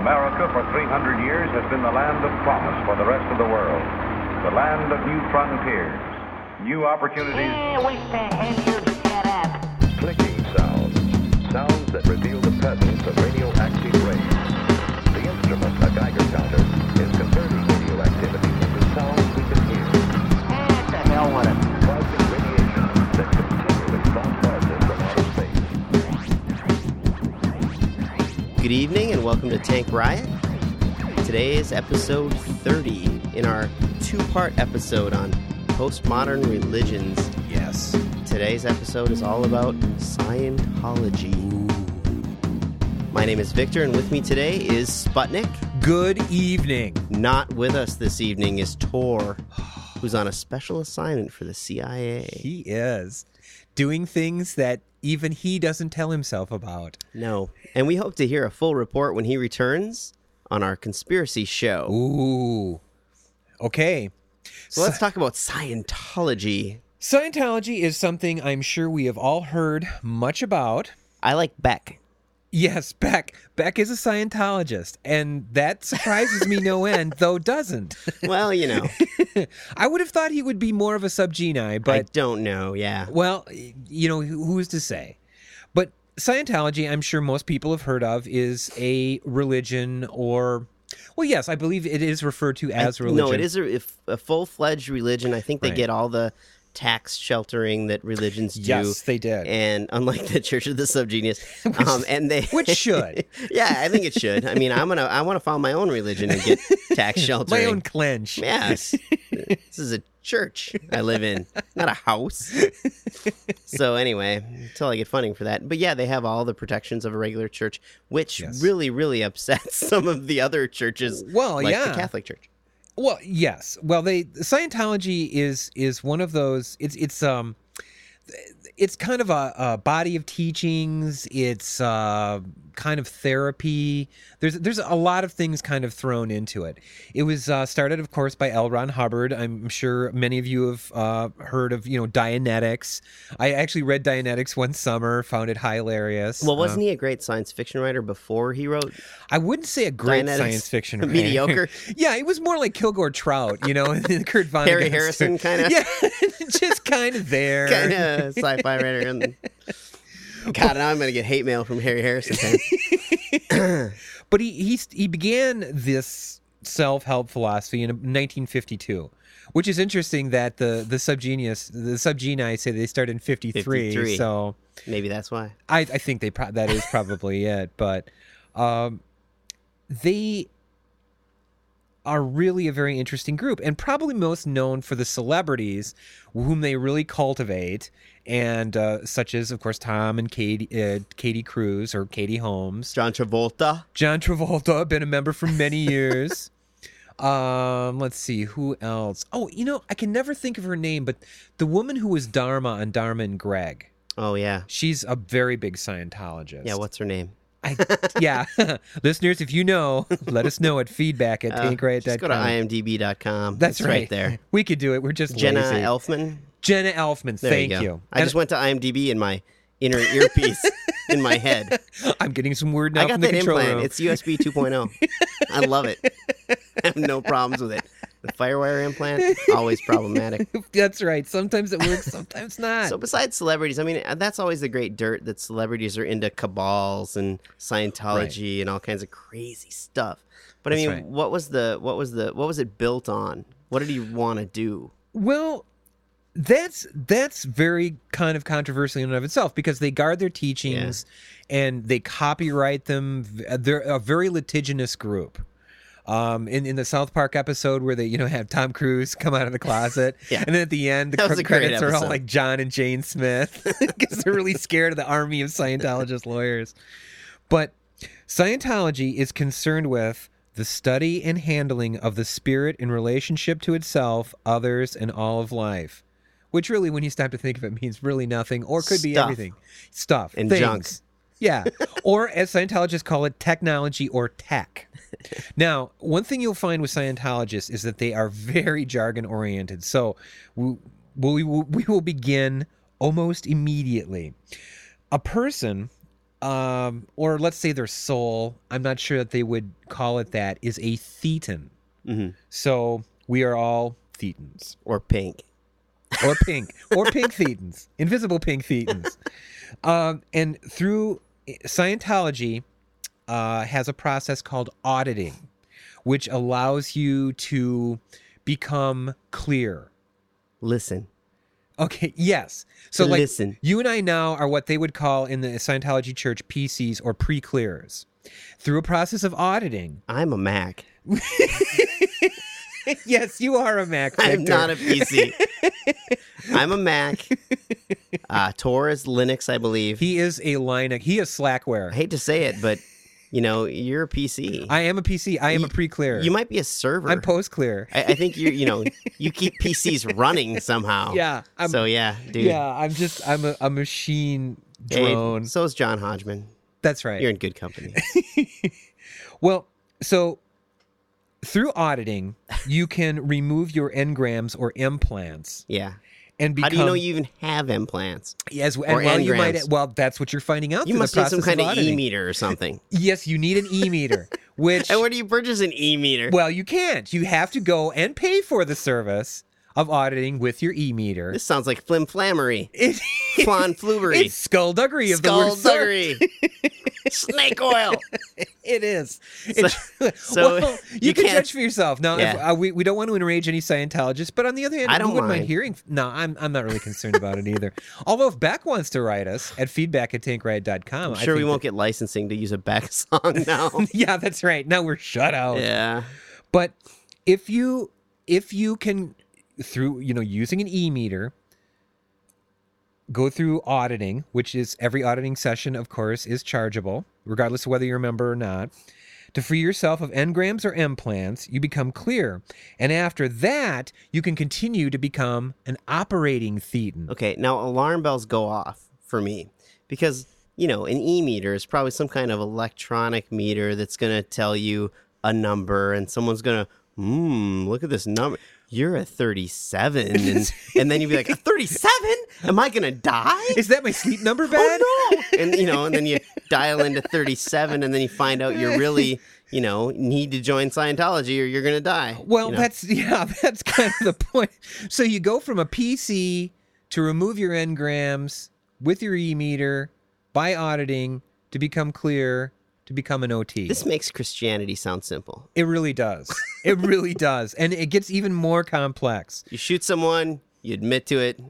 America for 300 years has been the land of promise for the rest of the world. The land of new frontiers, new opportunities. Hey, wait the hell you get up. Clicking sounds. Sounds that reveal the presence of radioactive rays. The instrument, a Geiger Good evening and welcome to Tank Riot. Today is episode 30 in our two part episode on postmodern religions. Yes. Today's episode is all about Scientology. My name is Viktor, and with me today is Sputnik. Good evening. Not with us this evening is Tor, who's on a special assignment for the CIA. He is doing things that even he doesn't tell himself about. No. And we hope to hear a full report when he returns on our conspiracy show. Ooh. Okay. So let's talk about Scientology. Scientology is something I'm sure we have all heard much about. I like Beck. Yes, Beck. Beck is a Scientologist, and that surprises me no end, though doesn't. Well, you know, I would have thought he would be more of a subgeni, but. I don't know. Yeah. Well, you know, who's to say? But Scientology, I'm sure most people have heard of, is a religion or. Well, yes, I believe it is referred to as a religion. No, it is a, a full fledged religion. I think they Right. get all the tax sheltering that religions do. Yes, they did. And unlike the Church of the Subgenius, um, and they which should. yeah, I think it should. I mean, I'm gonna I want to found my own religion and get tax sheltering. My own clench. Yes. this is a church I live in, not a house. So anyway, until I get funding for that. But yeah, they have all the protections of a regular church, which Yes. really, really upsets some of the other churches. Well, like yeah. the Catholic Church. Well, yes. Well, they Scientology is is one of those. It's it's um, it's kind of a, a body of teachings. It's uh, kind of therapy. There's there's a lot of things kind of thrown into it. It was uh, started, of course, by L. Ron Hubbard. I'm sure many of you have uh, heard of you know Dianetics. I actually read Dianetics one summer, found it hilarious. Well, wasn't Uh, he a great science fiction writer before he wrote? I wouldn't say a great Dianetics? science fiction writer. Mediocre? yeah, it was more like Kilgore Trout, you know, and Kurt Vonnegut. Harry Harrison kinda? Yeah, just kind of there. Kind of sci-fi writer. And... God, now I'm gonna get hate mail from Harry Harrison. But he he he began this self help philosophy in 1952. Which is interesting that the the subgenius the subgeni say they start in 53, 53. so Maybe that's why. I, I think they pro- that is probably it, but um, they are really a very interesting group, and probably most known for the celebrities whom they really cultivate, and uh, such as, of course, Tom and Katie, uh, Katie Cruise or Katie Holmes, John Travolta. John Travolta, been a member for many years. Um, let's see who else. Oh, you know, I can never think of her name, but the woman who was Dharma on Dharma and Greg. Oh yeah. She's a very big Scientologist. Yeah. What's her name? I, yeah, listeners, if you know, let us know at feedback at Uh, tankriot.com. just go to imdb.com. That's right. right there. We could do it. We're just Jenna lazy. Elfman. Jenna Elfman. There thank you, you. I And just went to IMDb in my inner earpiece in my head. I'm getting some word now I got from the that control implant. room. It's USB 2.0. I love it. I have no problems with it. The Firewire implant always problematic. That's right. Sometimes it works, sometimes not. So besides celebrities, I mean, uh, that's always the great dirt that celebrities are into cabals and Scientology and all kinds of crazy stuff. But I mean, right. what was the what was the what was it built on? What did he want to do? Well, that's that's very kind of controversial in and of itself because they guard their teachings and they copyright them. They're a very litigious group. Um, in, in the South Park episode where they you know have Tom Cruise come out of the closet, Yeah. and then at the end the cr- credits are all like John and Jane Smith because they're really scared of the army of Scientologist lawyers. But Scientology is concerned with the study and handling of the spirit in relationship to itself, others, and all of life. Which really, when you stop to think of it, means really nothing or could be Stuff. everything. Stuff. And things. junk. Yeah. or as Scientologists call it, technology or tech. Now, one thing you'll find with Scientologists is that they are very jargon oriented. So we, we, will- we will begin almost immediately. A person um, or let's say their soul, I'm not sure that they would call it that, is a thetan. Mhm. So we are all thetans. Or pink. or pink or pink thetans invisible pink thetans um, and through scientology uh, has a process called auditing which allows you to become clear Listen. okay yes so like listen. you and i now are what they would call in the scientology church pcs or pre-clears through a process of auditing I'm a Mac. yes you are a mac I'm not a PC. I'm a Mac. Uh, Tor is Linux, I believe. he is a linux he is slackware I hate to say it, but you know you're a PC. I am a PC. I am a pre-clear. you might be a server. I'm post-clear. I, I think you you know you keep PCs running somehow. Yeah, I'm- so yeah, dude. Yeah, I'm just I'm a, a machine Hey, drone. so is John Hodgman. That's right. You're in good company. Well, so through auditing, you can remove your engrams or implants Yeah. And become How do you know you even have implants? yes, and or well, you might well that's what you're finding out You must need some kind of auditing. e meter or something. Yes, you need an e meter, which And where do you purchase an e meter? well, you can't. You have to go and pay for the service of auditing with your e meter. This sounds like flim flammery, It, flan flubery, it's skullduggery of the word skullduggery, snake oil. It is. It's, so well, you, you can judge for yourself. Now, if, uh, we, we don't want to enrage any Scientologists, but on the other hand, I don't mind mind. hearing. No, I'm, I'm not really concerned about it either. Although, if Beck wants to write us at feedback at tankriot.com, I'm sure we won't get licensing to use a Beck song now. yeah, that's right. Now we're shut out. yeah. But if you if you can through you know using an e meter go through auditing, which is every auditing session, of course, is chargeable, regardless of whether you're a member or not. To free yourself of engrams or implants, you become clear. And after that, you can continue to become an operating thetan. Okay, now alarm bells go off for me because, you know, an e meter is probably some kind of electronic meter that's going to tell you a number and someone's going to, hmm, look at this number. You're a 37. And, and then you'd be like, a 37? Am I going to die? Is that my sleep number oh, bad? Oh no! And you know, and then you dial into 37 and then you find out you're really, you know, need to join Scientology or you're going to die. Well, you know? that's yeah, that's kind of the point. So you go from a PC to remove your engrams with your e meter by auditing to become clear to become an OT. This makes Christianity sound simple. it really does. It really does, and it gets even more complex. You shoot someone, you admit to it,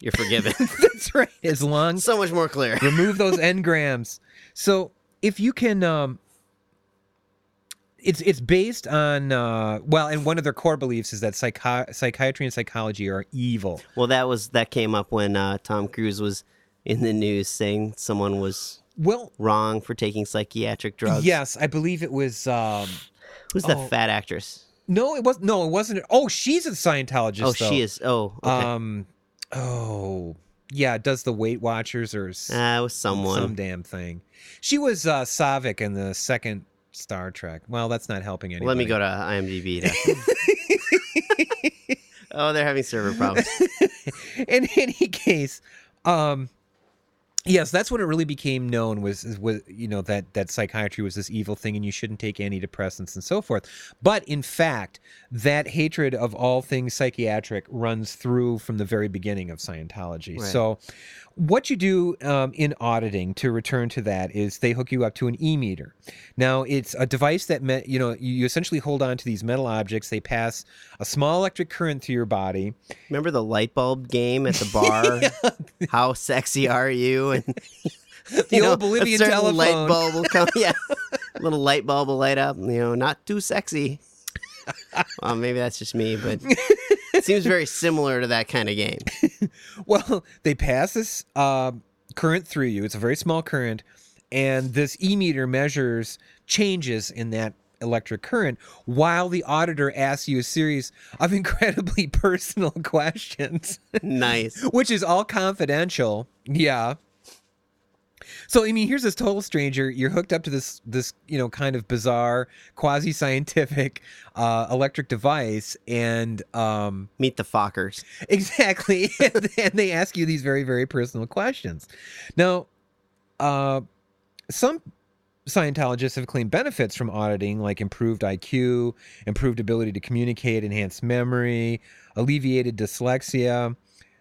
you're forgiven. That's right. As long so much more clear. remove those engrams. So if you can, um, it's it's based on uh, well, and one of their core beliefs is that psychi- psychiatry and psychology are evil. Well, that was that came up when uh, Tom Cruise was in the news saying someone was Well, wrong for taking psychiatric drugs. yes, I believe it was. Um, Who's that Oh. fat actress? no, it was no, it wasn't. Oh, she's a Scientologist. Oh, though. she is. Oh, okay. Um, oh, yeah. Does the Weight Watchers or uh, was someone. some damn thing? She was uh, Saavik in the second Star Trek. Well, that's not helping anybody. Let me go to IMDb. To... oh, they're having server problems. in any case, um, yes, that's when it really became known was was you know that that psychiatry was this evil thing and you shouldn't take antidepressants and so forth. But in fact, that hatred of all things psychiatric runs through from the very beginning of Scientology. Right. So. What you do um, in auditing to return to that is they hook you up to an e meter. Now it's a device that me- you know you essentially hold on to these metal objects. They pass a small electric current through your body, Remember the light bulb game at the bar? How sexy are you? And The old Bolivian telephone. light bulb will come. Yeah, a little light bulb will light up. You know, not too sexy. Well, maybe that's just me, but it seems very similar to that kind of game. Well, they pass this uh, current through you. It's a very small current, and this e meter measures changes in that electric current while the auditor asks you a series of incredibly personal questions, Nice. which is all confidential. Yeah. So I mean, here's this total stranger. You're hooked up to this this you know kind of bizarre, quasi scientific uh, electric device, and um, Meet the Fockers. Exactly. and they ask you these very, very personal questions. Now, uh, some Scientologists have claimed benefits from auditing, like improved IQ, improved ability to communicate, enhanced memory, alleviated dyslexia.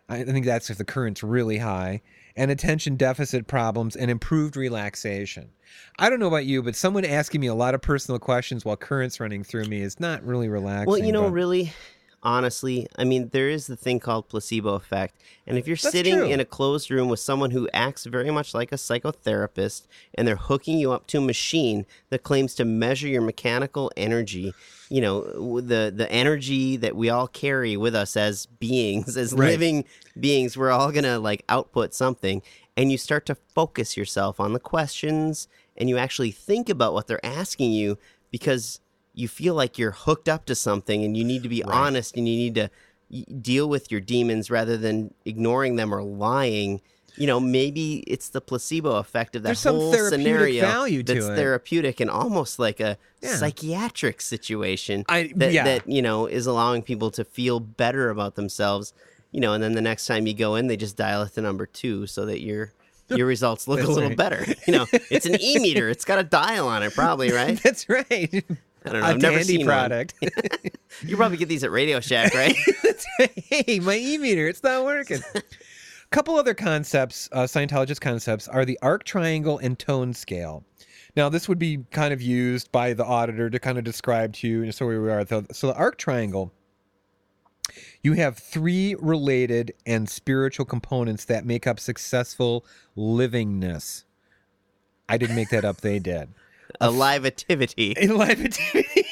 I think that's if the current's really high, and attention deficit problems and improved relaxation. I don't know about you, but someone asking me a lot of personal questions while current's running through me is not really relaxing. Well, you know, but- really, honestly, I mean, there is the thing called placebo effect. And if you're That's sitting true. in a closed room with someone who acts very much like a psychotherapist and they're hooking you up to a machine that claims to measure your mechanical energy, you know, the the energy that we all carry with us as beings, as Right. living beings, we're all going to like output something and you start to focus yourself on the questions and you actually think about what they're asking you because you feel like you're hooked up to something and you need to be honest and you need to deal with your demons rather than ignoring them or lying. You know, maybe it's the placebo effect of that There's whole scenario value to that's it. therapeutic and almost like a Yeah. psychiatric situation I- that, yeah. that you know is allowing people to feel better about themselves. You know, and then the next time you go in, they just dial it to number two so that your your results look a little right. better. You know, it's an e meter; it's got a dial on it, probably, right? That's right. I don't know. A I've never seen product. You probably get these at Radio Shack, right? hey, my e-meter, it's not working. A couple other concepts, uh, Scientologist concepts, are the arc triangle and tone scale. Now, this would be kind of used by the auditor to kind of describe to you, so where we are. So, so the arc triangle, you have three related and spiritual components that make up successful livingness. I didn't make that up; they did. A live activity. In life activity,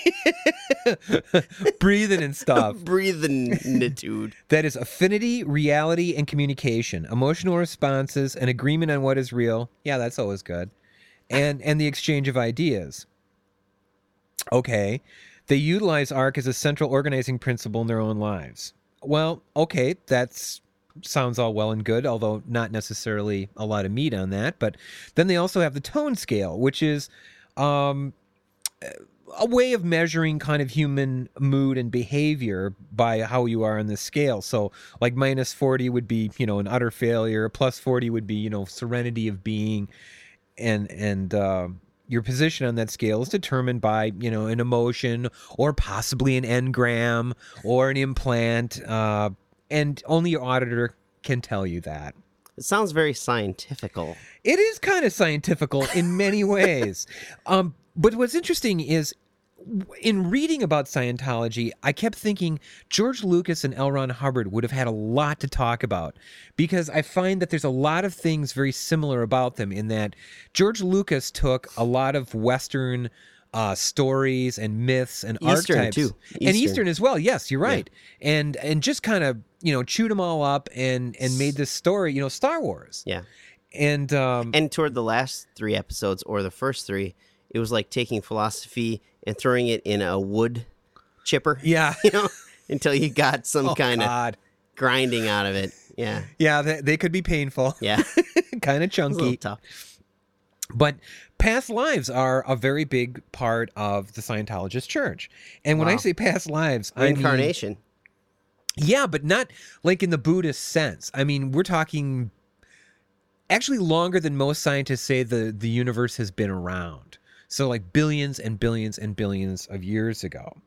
breathing and stuff. Breathingitude. That is affinity, reality, and communication. Emotional responses, an agreement on what is real. Yeah, that's always good. And and the exchange of ideas. Okay. They utilize ARC as a central organizing principle in their own lives. Well, okay, that's sounds all well and good, although not necessarily a lot of meat on that. But then they also have the tone scale, which is um, a way of measuring kind of human mood and behavior by how you are on the scale. So, like minus 40 would be, you know, an utter failure, plus 40 would be, you know, serenity of being. And, and, uh, your position on that scale is determined by, you know, an emotion or possibly an engram or an implant. Uh, and only your auditor can tell you that. It sounds very scientifical. It is kind of scientifical in many ways. Um, but what's interesting is in reading about Scientology, I kept thinking George Lucas and L. Ron Hubbard would have had a lot to talk about because I find that there's a lot of things very similar about them in that George Lucas took a lot of Western uh, stories and myths and Eastern, archetypes too. and Eastern. Eastern as well. Yes, you're right. And and just kind of you know chewed them all up and and made this story you know Star Wars. Yeah. And um, And toward the last three episodes, or the first three, it was like taking philosophy and throwing it in a wood chipper. yeah. You know, until you got some Oh, kind of grinding out of it. Yeah. Yeah, they, they could be painful, Yeah. kind of It's a little chunky. tough. But past lives are a very big part of the Scientologist church. And when I say past lives, I mean Reincarnation. yeah, but not like in the Buddhist sense. I mean, we're talking actually longer than most scientists say the the universe has been around. So like billions and billions and billions of years ago,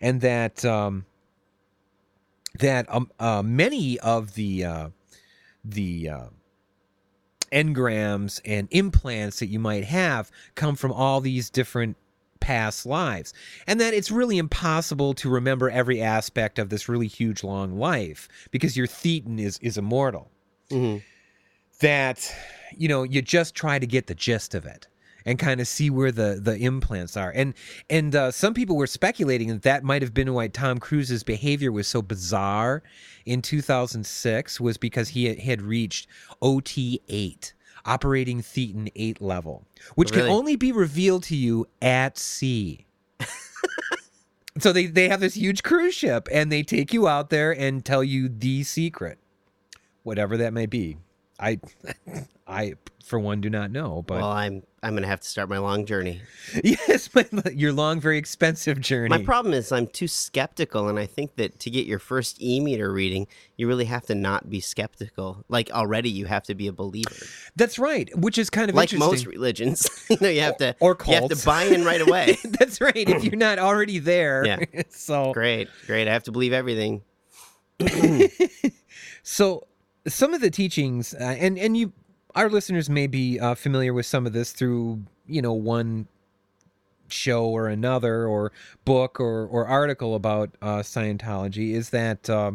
and that um, that um, uh, many of the uh, the uh, engrams and implants that you might have come from all these different past lives. And that it's really impossible to remember every aspect of this really huge long life because your thetan is is immortal. Mhm. that you know you just try to get the gist of it and kind of see where the the implants are. And and uh, some people were speculating that that might have been why Tom Cruise's behavior was so bizarre in 2006 was because he had, reached OT8 operating thetan 8 level which Really? can only be revealed to you at sea. So they they have this huge cruise ship and they take you out there and tell you the secret. Whatever that may be. I, I for one do not know, but Well, I'm I'm gonna have to start my long journey. yes, my, your long, very expensive journey. My problem is I'm too skeptical, and I think that to get your first e meter reading, you really have to not be skeptical. Like already, you have to be a believer. That's right, which is kind of Like most religions, you know, you have to Or cults. you have to buy in right away. That's right. If you're not already there, Yeah. so great, great. I have to believe everything. So some of the teachings, uh, and and you, our listeners may be uh, familiar with some of this through you know one show or another, or book or or article about uh, Scientology. Is that uh,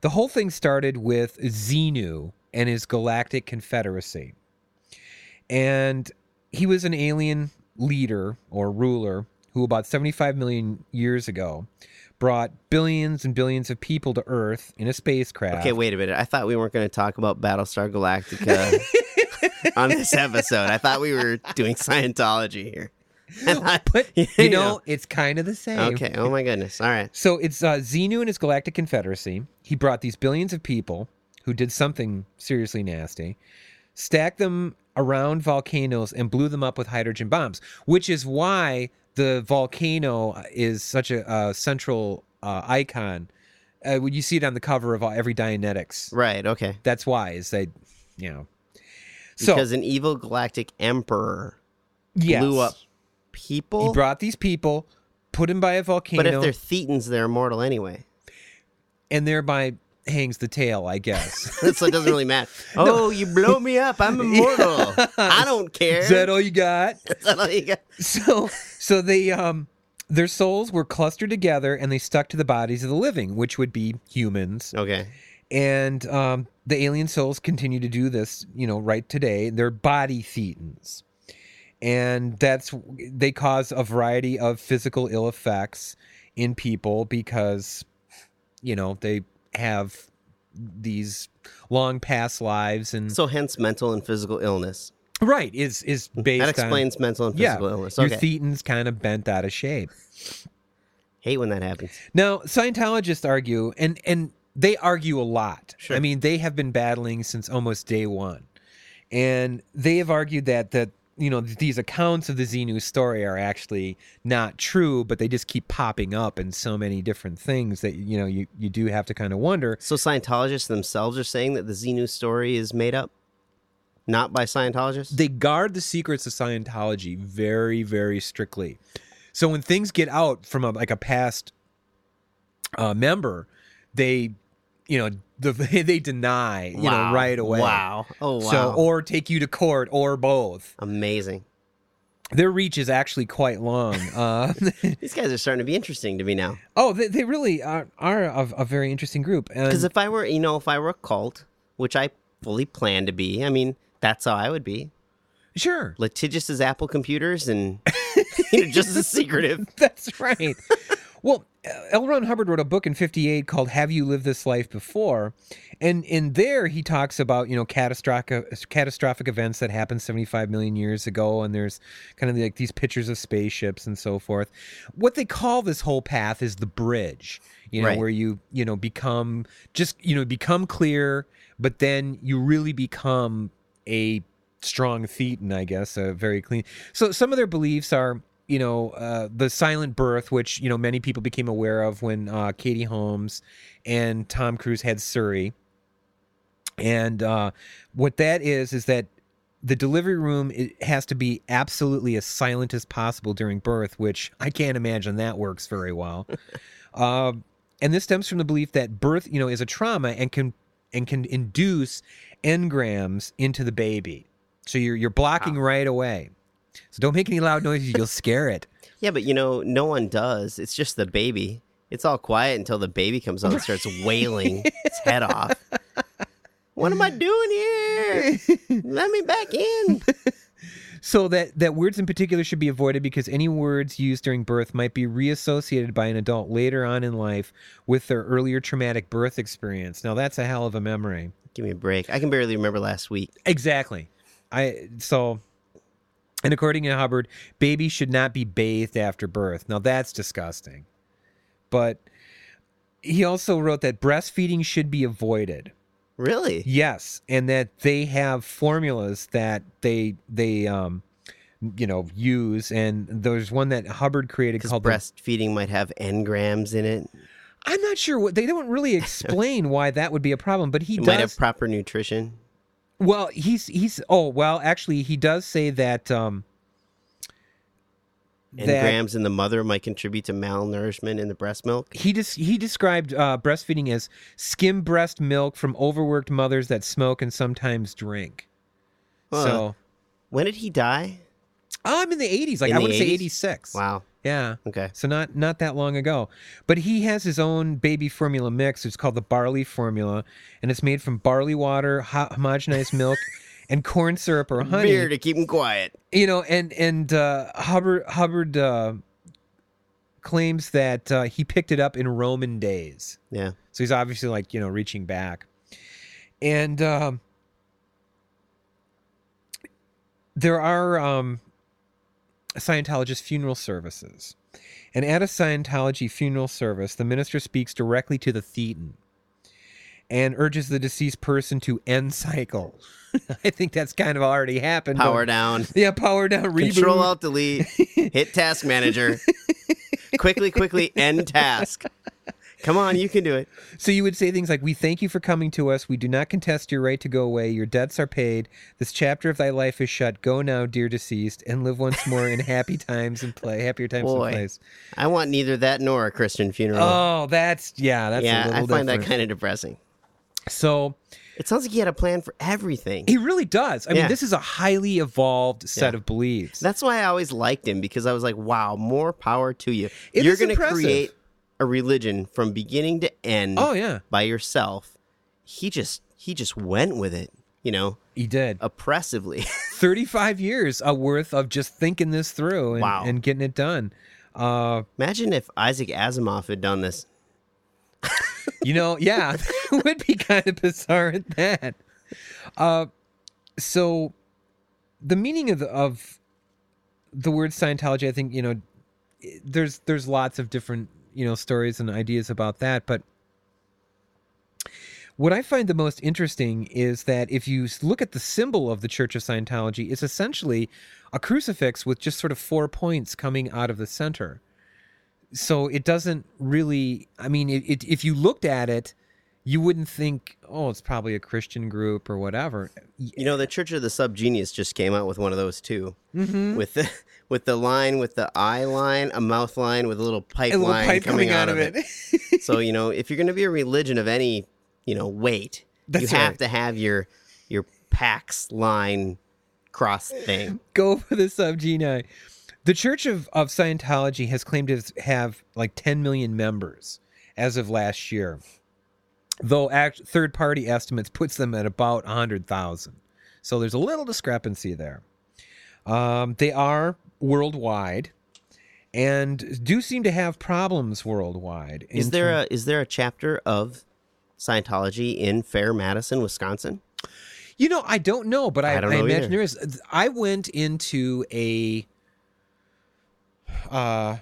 the whole thing started with Xenu and his Galactic Confederacy, and he was an alien leader or ruler who about 75 million years ago brought billions and billions of people to earth in a spacecraft Okay, wait a minute. I thought we weren't going to talk about Battlestar Galactica on this episode. I thought we were doing Scientology here. But you you know, it's kind of the same. Okay. Oh my goodness. All right. So it's uh, Xenu and his Galactic Confederacy. He brought these billions of people who did something seriously nasty, stacked them around volcanoes, and blew them up with hydrogen bombs. Which is why the volcano is such a, uh central uh, icon. Uh, when you see it on the cover of every Dianetics, Right. Okay. that's why is they, you know. So Because an evil galactic emperor yes, blew up people. He brought these people, put them by a volcano. but if they're Thetans, they're immortal anyway. and thereby hangs the tail, I guess. so it doesn't really matter. Oh, you blow me up. I'm immortal. I don't care. Is that all you got? Is that all you got? So, so they um, their souls were clustered together and they stuck to the bodies of the living, which would be humans. Okay. And um, the alien souls continue to do this, you know, right today. They're body thetans, and that's they cause a variety of physical ill effects in people because, you know, they have these long past lives and So hence mental and physical illness. right is is mm-hmm. based That on explains mental and yeah physical illness. your Okay. thetans kind of bent out of shape. Hate when that happens. Now, Scientologists argue, and and they argue a lot. Sure. I mean, they have been battling since almost day one, and they have argued that that you know these accounts of the Xenu story are actually not true, but they just keep popping up in so many different things that you know you you do have to kind of wonder. So Scientologists themselves are saying that the Xenu story is made up, not by Scientologists. They guard the secrets of Scientology very very strictly. So when things get out from a, like a past uh, member, they you know the, they deny you know right away. Wow. Oh wow. So, or take you to court, or both. Amazing. Their reach is actually quite long. Uh, These guys are starting to be interesting to me now. oh, they, they really are, are a, a very interesting group. Because if I were, you know, if I were a cult, which I fully plan to be, I mean, that's how I would be. sure, Litigious as Apple computers and you know, just as secretive. that's right. Well, L. Ron Hubbard wrote a book in '58 called "Have You Lived This Life Before," and in there he talks about you know catastrophic catastrophic events that happened 75 million years ago, and there's kind of like these pictures of spaceships and so forth. What they call this whole path is the bridge. You know, Right. where you you know become just you know become clear, but then you really become a strong thetan, I guess, a very clean. So some of their beliefs are, you know, uh, the silent birth, which you know many people became aware of when uh, Katie Holmes and Tom Cruise had Suri, and uh, what that is is that the delivery room it has to be absolutely as silent as possible during birth, which I can't imagine that works very well. uh, and this stems from the belief that birth, you know, is a trauma and can and can induce engrams into the baby. So you're you're blocking right away. So don't make any loud noises; you'll scare it. Yeah, but you know, no one does. It's just the baby. It's all quiet until the baby comes on and starts wailing its head off. What am I doing here? Let me back in. So that that words in particular should be avoided because any words used during birth might be reassociated by an adult later on in life with their earlier traumatic birth experience. Now that's a hell of a memory. Give me a break. I can barely remember last week. Exactly. I so and according to Hubbard, babies should not be bathed after birth. Now that's disgusting. But he also wrote that breastfeeding should be avoided. Really? Yes, and that they have formulas that they they um you know use, and there's one that Hubbard created called the- breastfeeding might have engrams in it. I'm not sure what they don't really explain why that would be a problem, but he It does. might have proper nutrition. Well, he's he's oh well, actually, he does say that um that Engrams in the mother might contribute to malnourishment in the breast milk. he just he described uh, breastfeeding as skim breast milk from overworked mothers that smoke and sometimes drink. Huh. So When did he die? oh, I'm in the 80s, like In I want to say 86. Wow. Yeah. Okay. So not not that long ago, but he has his own baby formula mix. It's called the barley formula, and it's made from barley water, ho- homogenized milk, and corn syrup or honey. Beer to keep him quiet. You know, and and uh, Hubbard Hubbard uh, claims that uh, he picked it up in Roman days. Yeah. So he's obviously like you know reaching back, and um, there are um, Scientologist funeral services, and at a Scientology funeral service, the minister speaks directly to the thetan and urges the deceased person to end cycle. I think that's kind of already happened. Power down. Yeah, power down. Reboot. Control Alt Delete. Hit Task Manager. quickly, quickly end task. Come on, you can do it. So you would say things like, "We thank you for coming to us. We do not contest your right to go away. Your debts are paid. This chapter of thy life is shut. Go now, dear deceased, and live once more in happy times and play, happier times Boy. and place." I want neither that nor a Christian funeral. Oh, that's yeah, that's a yeah, I find different. that kind of depressing. So It sounds like he had a plan for everything. he really does. I mean, this is a highly evolved set Yeah. of beliefs. That's why I always liked him because I was like, wow, more power to you. It You're going to create a religion from beginning to end oh yeah, by yourself. He just he just went with it, you know, he did. oppressively. Thirty-five years a worth of just thinking this through and, Wow. and getting it done. Uh, Imagine if Isaac Asimov had done this. You know, yeah, it would be kind of bizarre at that. Uh, so the meaning of the, of the word Scientology, I think you know, there's there's lots of different you know stories and ideas about that, but what I find the most interesting is that if you look at the symbol of the Church of Scientology, it's essentially a crucifix with just sort of four points coming out of the center. So it doesn't really i mean it, it, if you looked at it you wouldn't think oh it's probably a christian group or whatever You know, the Church of the Subgenius just came out with one of those too, mm-hmm. with the with the line with the eye line, a mouth line with a little pipe a little line pipe coming, out, of it. so you know, if you're going to be a religion of any you know weight, That's you have to have your your Pax line cross thing. go for the subgeni the church of, of scientology has claimed to have like 10 million members as of last year though act, third party estimates puts them at about 100000 so there's a little discrepancy there um, they are worldwide and do seem to have problems worldwide Is there term- a is there a chapter of Scientology in Fair Madison, Wisconsin? You know, I don't know, but I, I I imagine there is. I went into a uh,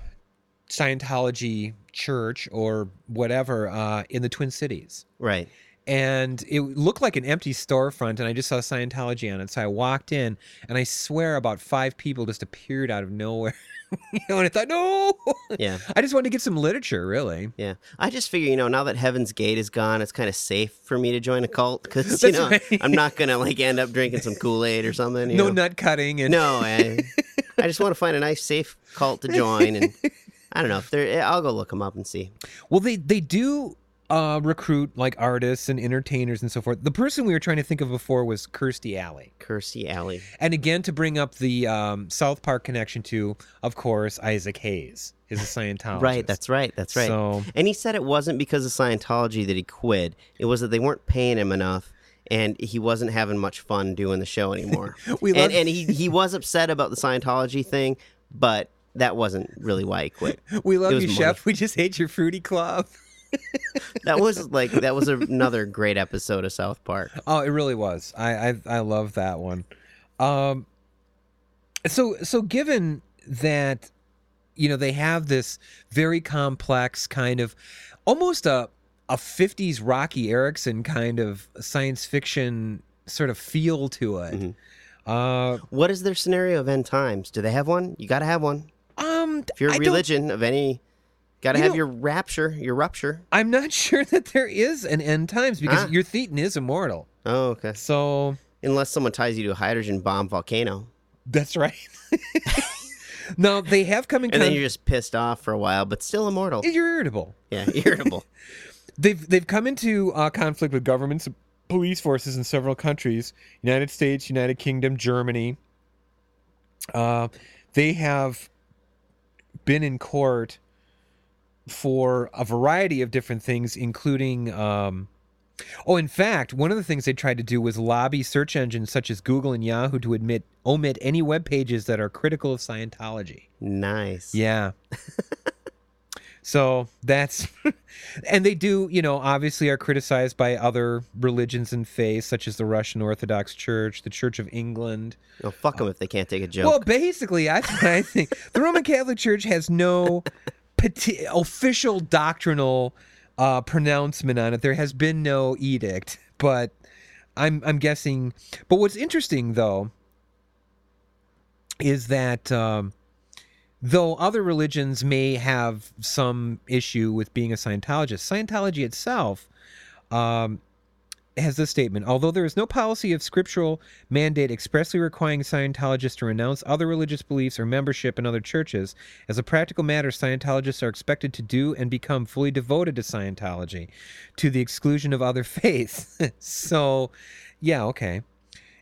Scientology church or whatever uh, in the Twin Cities. Right. And it looked like an empty storefront, and I just saw Scientology on it. So I walked in, and I swear about five people just appeared out of nowhere. you know, and I thought, no, Yeah. I just wanted to get some literature, really. Yeah. I just figure, you know, now that Heaven's Gate is gone, it's kind of safe for me to join a cult because, you know, right. I'm not going to like end up drinking some Kool Aid or something. You No know? nut cutting, and No, I, I just want to find a nice, safe cult to join. And I don't know if they're, I'll go look them up and see. Well, they they do uh, recruit like artists and entertainers and so forth. The person we were trying to think of before was Kirstie Alley, Kersey Alley. and again to bring up the um, South Park connection to, of course, Isaac Hayes is a Scientologist. Right. That's right. That's right. So- And he said it wasn't because of Scientology that he quit, it was that they weren't paying him enough. And he wasn't having much fun doing the show anymore. We and, love- and he, he was upset about the Scientology thing, but that wasn't really why he quit. we love you, money. Chef. We just hate your fruity club. That was like that was another great episode of South Park. Oh, it really was. I I, I love that one. Um, so so given that, you know, they have this very complex kind of, almost a a 50s Roky Erickson kind of science fiction sort of feel to it. Mm-hmm. Uh, What is their scenario of end times? Do they have one? You got to have one. Um, If you're a I religion of any, got to You have know- your rapture, your rupture. I'm not sure that there is an end times because Ah. your Thetan is immortal. Oh, okay. So Unless someone ties you to a hydrogen bomb volcano, that's right. no, they have come in and then you're just pissed off for a while, but still immortal. you're irritable. Yeah, irritable. They've they've come into uh, conflict with governments, police forces in several countries: United States, United Kingdom, Germany. Uh, they have been in court for a variety of different things, including. Um, oh, in fact, one of the things they tried to do was lobby search engines such as Google and Yahoo to admit omit any web pages that are critical of Scientology. nice. Yeah. so that's, and they do, you know, obviously are criticized by other religions and faiths, such as the Russian Orthodox Church, the Church of England. Oh, fuck them if they can't take a joke. Well, basically, what I think. The Roman Catholic Church has no pati- official doctrinal uh, pronouncement on it. There has been no edict, but I'm I'm guessing. But what's interesting though is that um, though other religions may have some issue with being a Scientologist, Scientology itself. Um, has this statement although there is no policy of scriptural mandate expressly requiring scientologists to renounce other religious beliefs or membership in other churches as a practical matter scientologists are expected to do and become fully devoted to scientology to the exclusion of other faiths so yeah okay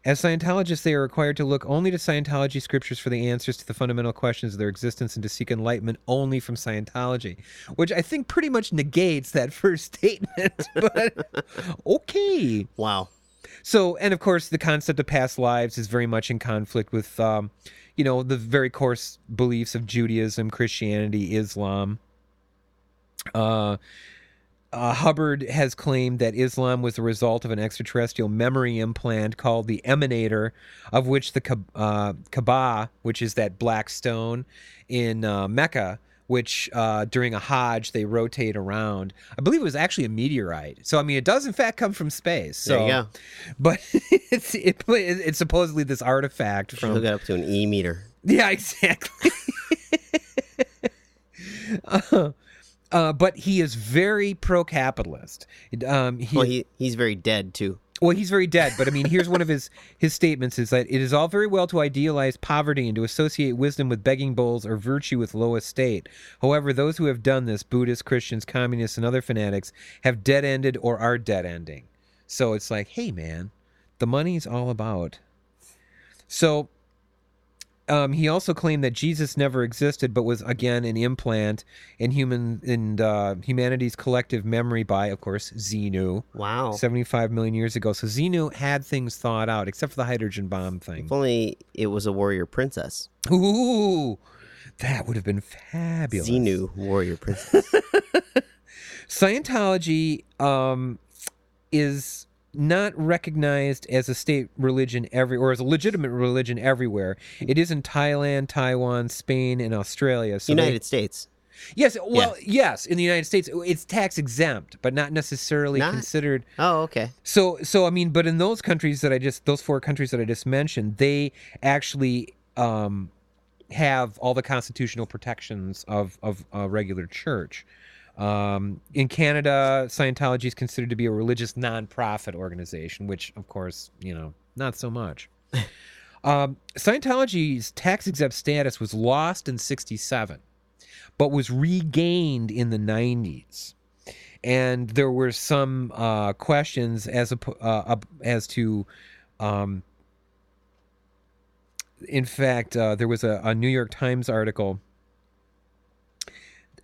as Scientologists, they are required to look only to Scientology scriptures for the answers to the fundamental questions of their existence and to seek enlightenment only from Scientology, which I think pretty much negates that first statement. But okay. wow. So, and of course, the concept of past lives is very much in conflict with, um, you know, the very coarse beliefs of Judaism, Christianity, Islam. Uh, uh, Hubbard has claimed that Islam was the result of an extraterrestrial memory implant called the Emanator, of which the uh, Kaaba, which is that black stone in uh, Mecca, which uh, during a Hajj they rotate around. I believe it was actually a meteorite. So I mean, it does in fact come from space. So, go. but it's it, it's supposedly this artifact from hook it up to an E meter. yeah, exactly. uh, but he is very pro-capitalist. Um, he, Well, he he's very dead too. well, he's very dead. But I mean, here's one of his his statements: is that it is all very well to idealize poverty and to associate wisdom with begging bowls or virtue with low estate. However, those who have done this, Buddhists, Christians, communists, and other fanatics, have dead-ended or are dead-ending. So it's like, hey, man, the money's all about. So um, he also claimed that Jesus never existed, but was again an implant in human in uh, humanity's collective memory by, of course, Xenu, Wow. 75 million years ago. So Xenu had things thought out, except for the hydrogen bomb thing. If only it was a warrior princess. Ooh, that would have been fabulous. Xenu, warrior princess. Scientology um, is not recognized as a state religion every or as a legitimate religion everywhere. It is in Thailand, Taiwan, Spain, and Australia. So they- United States. yes, well, yes, in the United States, it's tax exempt, but not necessarily Not- considered. Oh, okay. So, so I mean, but in those countries that I just those four countries that I just mentioned, they actually um, have all the constitutional protections of of a regular church. Um, in Canada, Scientology is considered to be a religious nonprofit organization, which, of course, you know, not so much. um, Scientology's tax exempt status was lost in '67, but was regained in the '90s and there were some uh, questions as a, uh, as to, um, in fact, uh, there was a, a New York Times article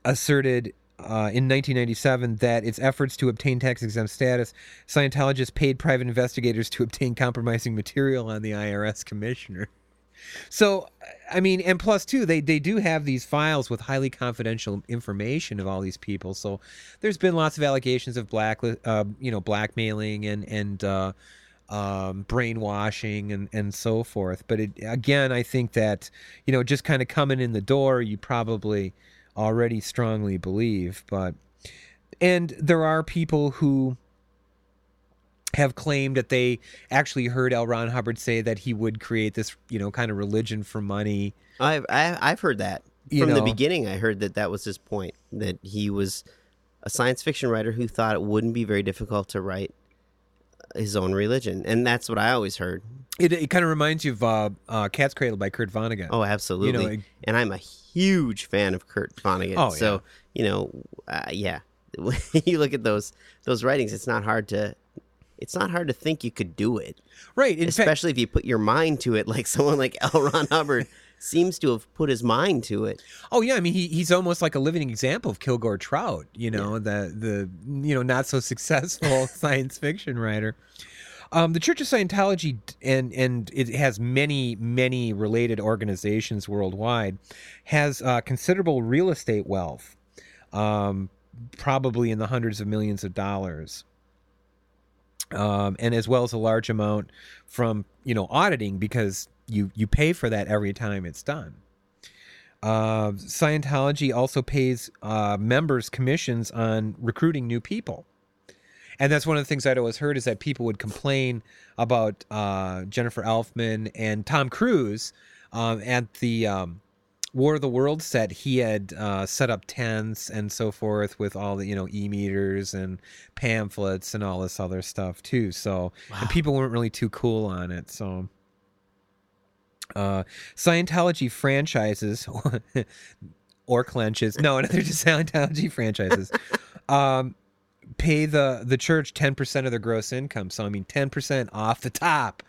asserted uh, in 1997 that its efforts to obtain tax exempt status, Scientologists paid private investigators to obtain compromising material on the IRS commissioner. So, I mean, and plus too, they they do have these files with highly confidential information of all these people. So, there's been lots of allegations of black, uh, you know, blackmailing and and uh, um, brainwashing and and so forth. But it, again, I think that you know, just kind of coming in the door, you probably already strongly believe. But and there are people who have claimed that they actually heard L. Ron Hubbard say that he would create this, you know, kind of religion for money. I've I, I've heard that You from the beginning. I heard that that was his point. That he was a science fiction writer who thought it wouldn't be very difficult to write his own religion, and that's what I always heard. It, it kind of reminds you of uh, uh, Cat's Cradle by Kurt Vonnegut. Oh, absolutely. it- and I'm a huge fan of Kurt Vonnegut. Oh, so you know, uh, yeah. When you look at those those writings, it's not hard to it's not hard to think you could do it, right. In fact, especially if you put your mind to it, like someone like L. Ron Hubbard seems to have put his mind to it. Oh yeah, I mean he, he's almost like a living example of Kilgore Trout, you know, the the you know not so successful science fiction writer. Um, the Church of Scientology and and it has many many related organizations worldwide, has uh, considerable real estate wealth, um, probably in the hundreds of millions of dollars, um, and as well as a large amount from you know auditing because you you pay for that every time it's done. Uh, Scientology also pays uh, members commissions on recruiting new people. And that's one of the things I'd always heard is that people would complain about uh, Jennifer Elfman and Tom Cruise um, at the um, War of the Worlds set. He had uh, set up tents and so forth with all the you know e meters and pamphlets and all this other stuff too. So and people weren't really too cool on it. So uh, Scientology franchises or clenches. No, they're just Scientology franchises. Um, pay the the church 10% of their gross income. So I mean 10% off the top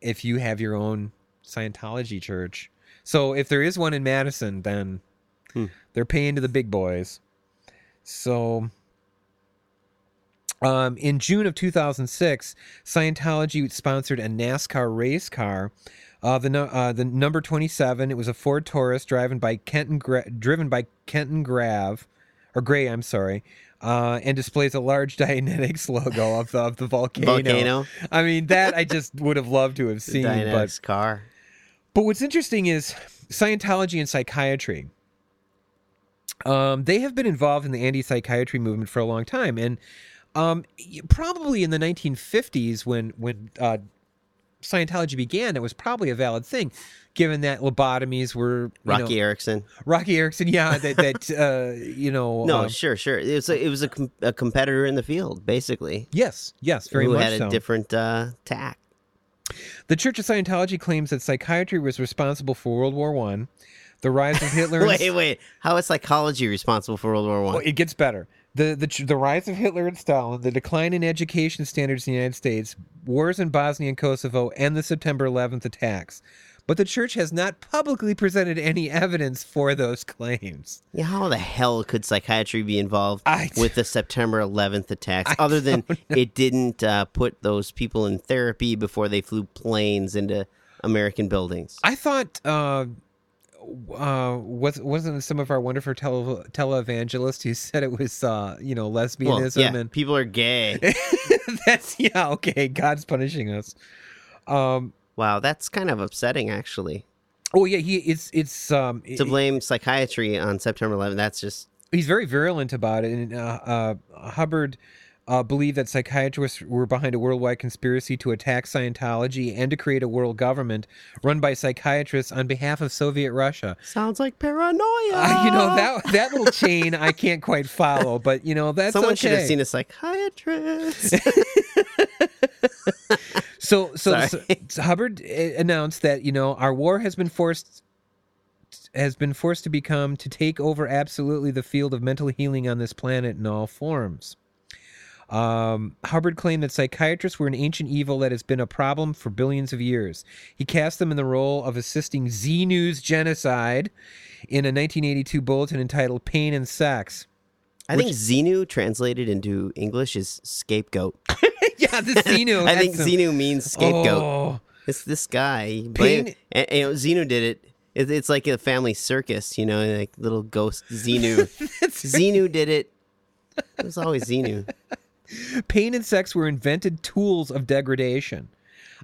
if you have your own Scientology church. So if there is one in Madison, then they're paying to the big boys. So um, in June of 2006, Scientology sponsored a NASCAR race car. Uh, the nu- uh, the number 27. It was a Ford Taurus driven by Kenton Gra- driven by Kenton Grav or Gray. I'm sorry. Uh, and displays a large Dianetics logo of the, of the volcano. Volcano. I mean, that I just would have loved to have seen. But car. but what's interesting is Scientology and psychiatry. Um, they have been involved in the anti-psychiatry movement for a long time, and um, probably in the 1950s, when when uh, Scientology began, it was probably a valid thing, given that lobotomies were Roky know, Erickson. Roky Erickson, yeah, that that uh, you know, No, uh, sure, sure. It was a, it was a, com- a competitor in the field, basically, yes, yes, very who much had a so. different uh, tack. The Church of Scientology claims that psychiatry was responsible for World War One, the rise of Hitler. Wait, wait. How is psychology responsible for World War One? Well, it gets better. The, the the rise of Hitler and Stalin, the decline in education standards in the United States, wars in Bosnia and Kosovo, and the September 11th attacks. But the church has not publicly presented any evidence for those claims. Yeah, how the hell could psychiatry be involved I- with the September 11th attacks, I other than don't it didn't uh, put those people in therapy before they flew planes into American buildings? I thought, uh, uh, was wasn't some of our wonderful tele televangelists who said it was, uh, you know, Well, lesbianism yeah, and people are gay. that's yeah okay. God's punishing us. Um. wow, that's kind of upsetting, actually. Oh yeah, he it's it's um To blame psychiatry on September 11th, that's just he's very virulent about it. And uh, uh, Hubbard uh, believed that psychiatrists were behind a worldwide conspiracy to attack Scientology and to create a world government run by psychiatrists on behalf of Soviet Russia. sounds like paranoia. Uh, you know that that little chain I can't quite follow, but you know that's Someone okay. should have seen a psychiatrist. So, so, so, so Hubbard uh, announced that you know our war has been forced has been forced to become to take over absolutely the field of mental healing on this planet in all forms. Um, Hubbard claimed that psychiatrists were an ancient evil that has been a problem for billions of years. He cast them in the role of assisting Xenu's genocide in a 1982 bulletin entitled "Pain and Sex." I think Xenu translated into English is scapegoat. yeah, the Xenu. I think that's- Xenu means scapegoat. Oh. It's this guy. Pain- and, you know, Xenu did it. it. It's like a family circus, you know, like little ghost Xenu. Xenu did it. It was always Xenu. Pain and sex were invented tools of degradation.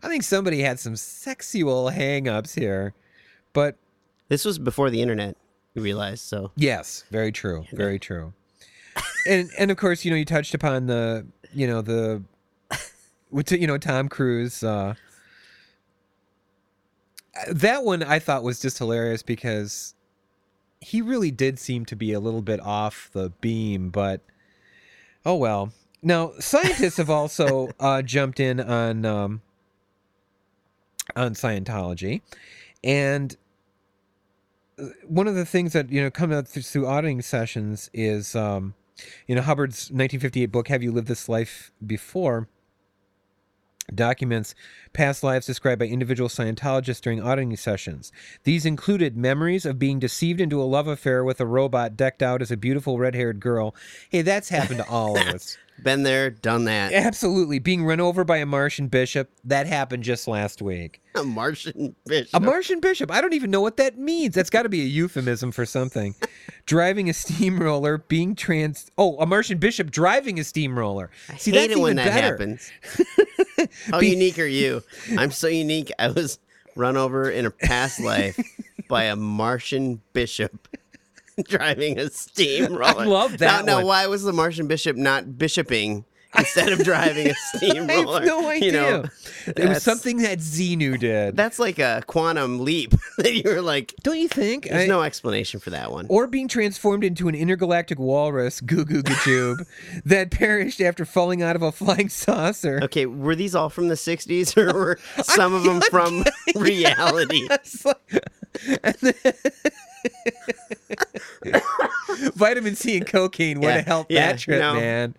I think somebody had some sexual hang-ups here. But This was before the internet. You realize so. yes, very true. Very true. and and of course, you know, you touched upon the, you know, the, with you know Tom Cruise. Uh, that one I thought was just hilarious because he really did seem to be a little bit off the beam, but oh well. Now scientists have also uh, jumped in on um, on Scientology, and uh, one of the things that you know come out through, through auditing sessions is um, you know Hubbard's 1958 book "Have You Lived This Life Before." documents past lives described by individual Scientologists during auditing sessions. These included memories of being deceived into a love affair with a robot decked out as a beautiful red haired girl. Hey, that's happened to all of us. Been there, done that. Absolutely. Being run over by a Martian bishop. That happened just last week. A Martian bishop. A Martian bishop. I don't even know what that means. That's got to be a euphemism for something. driving a steamroller, being trans. Oh, a Martian bishop driving a steamroller. I See, hate that's it when that better. happens. How unique are you? I'm so unique. I was run over in a past life by a Martian bishop driving a steamroller. I love that Now, now why was the Martian bishop not bishoping instead of driving a steamroller? have no idea. You know, it was something that Xenu did. That's like a quantum leap that you were like. don't you think? There's I- no explanation for that one. or being transformed into an intergalactic walrus, Goo Goo Gajoob, that perished after falling out of a flying saucer. Okay, were these all from the '60s, or were some of them from reality? Like- and then- Vitamin C and cocaine would have helped yeah, that trip, no. man.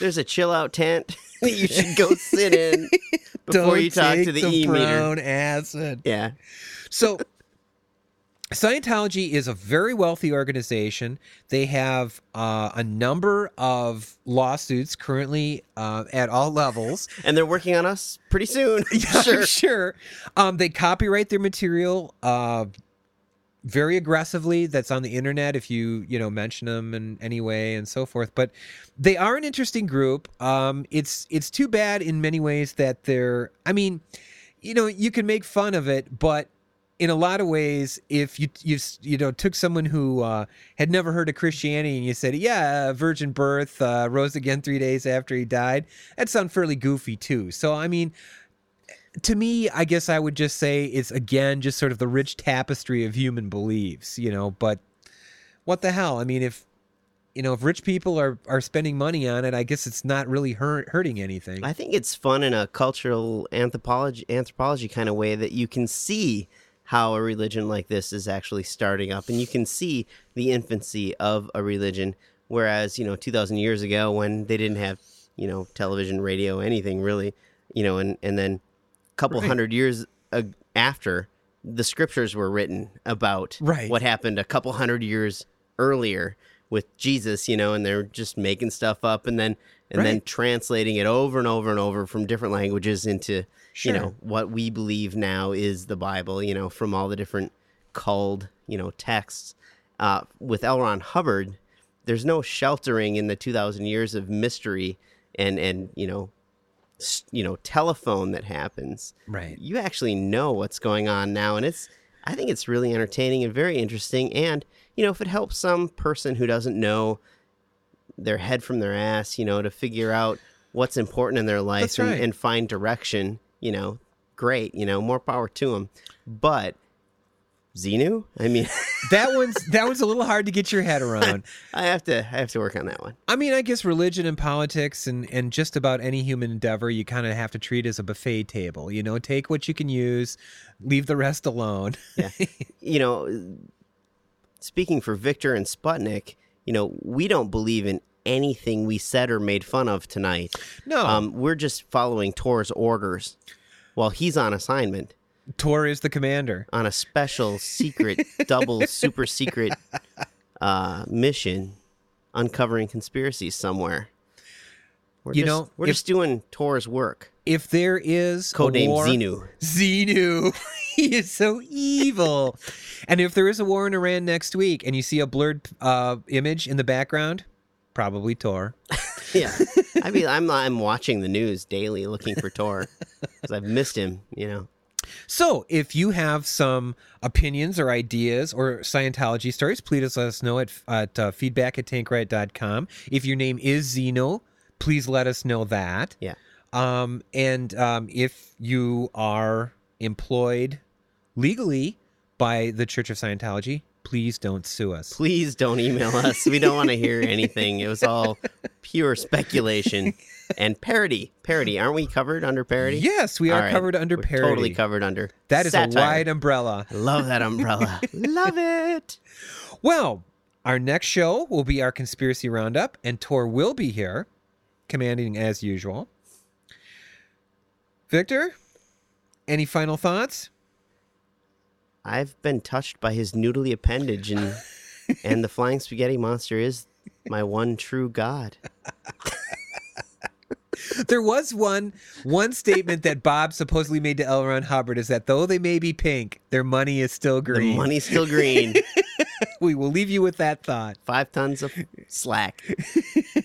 There's a chill out tent that you should go sit in before Don't you talk to the e meter. acid. Yeah. So, Scientology is a very wealthy organization. They have uh, a number of lawsuits currently uh, at all levels. And they're working on us pretty soon. Yeah, sure. Sure. Um, they copyright their material uh, very aggressively. That's on the internet if you you know mention them in any way and so forth. But they are an interesting group. Um, it's it's too bad in many ways that they're. I mean, you know, you can make fun of it, but in a lot of ways, if you you you know took someone who uh, had never heard of Christianity and you said, "Yeah, virgin birth, uh, rose again three days after he died," that sound fairly goofy too. So I mean, to me, I guess I would just say it's again just sort of the rich tapestry of human beliefs, you know. But what the hell? I mean, if you know, if rich people are are spending money on it, I guess it's not really hurt, hurting anything. I think it's fun in a cultural anthropology anthropology kind of way that you can see how a religion like this is actually starting up and you can see the infancy of a religion whereas you know 2000 years ago when they didn't have you know television radio anything really you know and and then couple Right. hundred years after the scriptures were written about Right. what happened a couple hundred years earlier with Jesus, you know, and they're just making stuff up and then and then translating it over and over and over from different languages into Sure. you know what we believe now is the Bible, you know, from all the different culled, you know, texts. Uh, with L. Ron Hubbard, there's no sheltering in the 2,000 years of mystery and and you know, you know, telephone that happens right. you actually know what's going on now and it's i think it's really entertaining and very interesting and you know if it helps some person who doesn't know their head from their ass you know to figure out what's important in their life and, right. and find direction you know great you know more power to them but xenu i mean That one's that one's a little hard to get your head around. i have to i have to work on that one I mean, I guess religion and politics and, and just about any human endeavor, you kind of have to treat as a buffet table. You know, take what you can use, leave the rest alone. yeah you know speaking for Viktor and sputnik you know we don't believe in anything we said or made fun of tonight No, Um, we're just following Tor's orders while he's on assignment Tor is the commander. on a special secret, double super secret uh, mission uncovering conspiracies somewhere. We're You just, know, we're if- just doing Tor's work. If there is a Codename war, Xenu. Xenu. he is so evil. and if there is a war in Iran next week and you see a blurred uh, image in the background, probably Tor. Yeah, I mean, I'm I'm watching the news daily, looking for Tor because I've missed him. You know, So, if you have some opinions or ideas or Scientology stories, please let us know at, at uh, feedback at tankriot.com. If your name is Xenu, please let us know that. Yeah. Um, and um, if you are employed legally by the Church of Scientology, please don't sue us. Please don't email us. We don't want to hear anything. It was all pure speculation and parody. Parody. Aren't we covered under parody? Yes, we All are right. covered under We're parody. Totally covered under. That is satire. a wide umbrella. I love that umbrella. love it. Well, our next show will be our conspiracy roundup, and Tor will be here, commanding as usual. Viktor, any final thoughts? I've been touched by his noodly appendage, and and the flying spaghetti monster is my one true god. There was one one statement that Bob supposedly made to L. Ron Hubbard is that though they may be pink, their money is still green. The money's still green. We will leave you with that thought. Five tons of slack.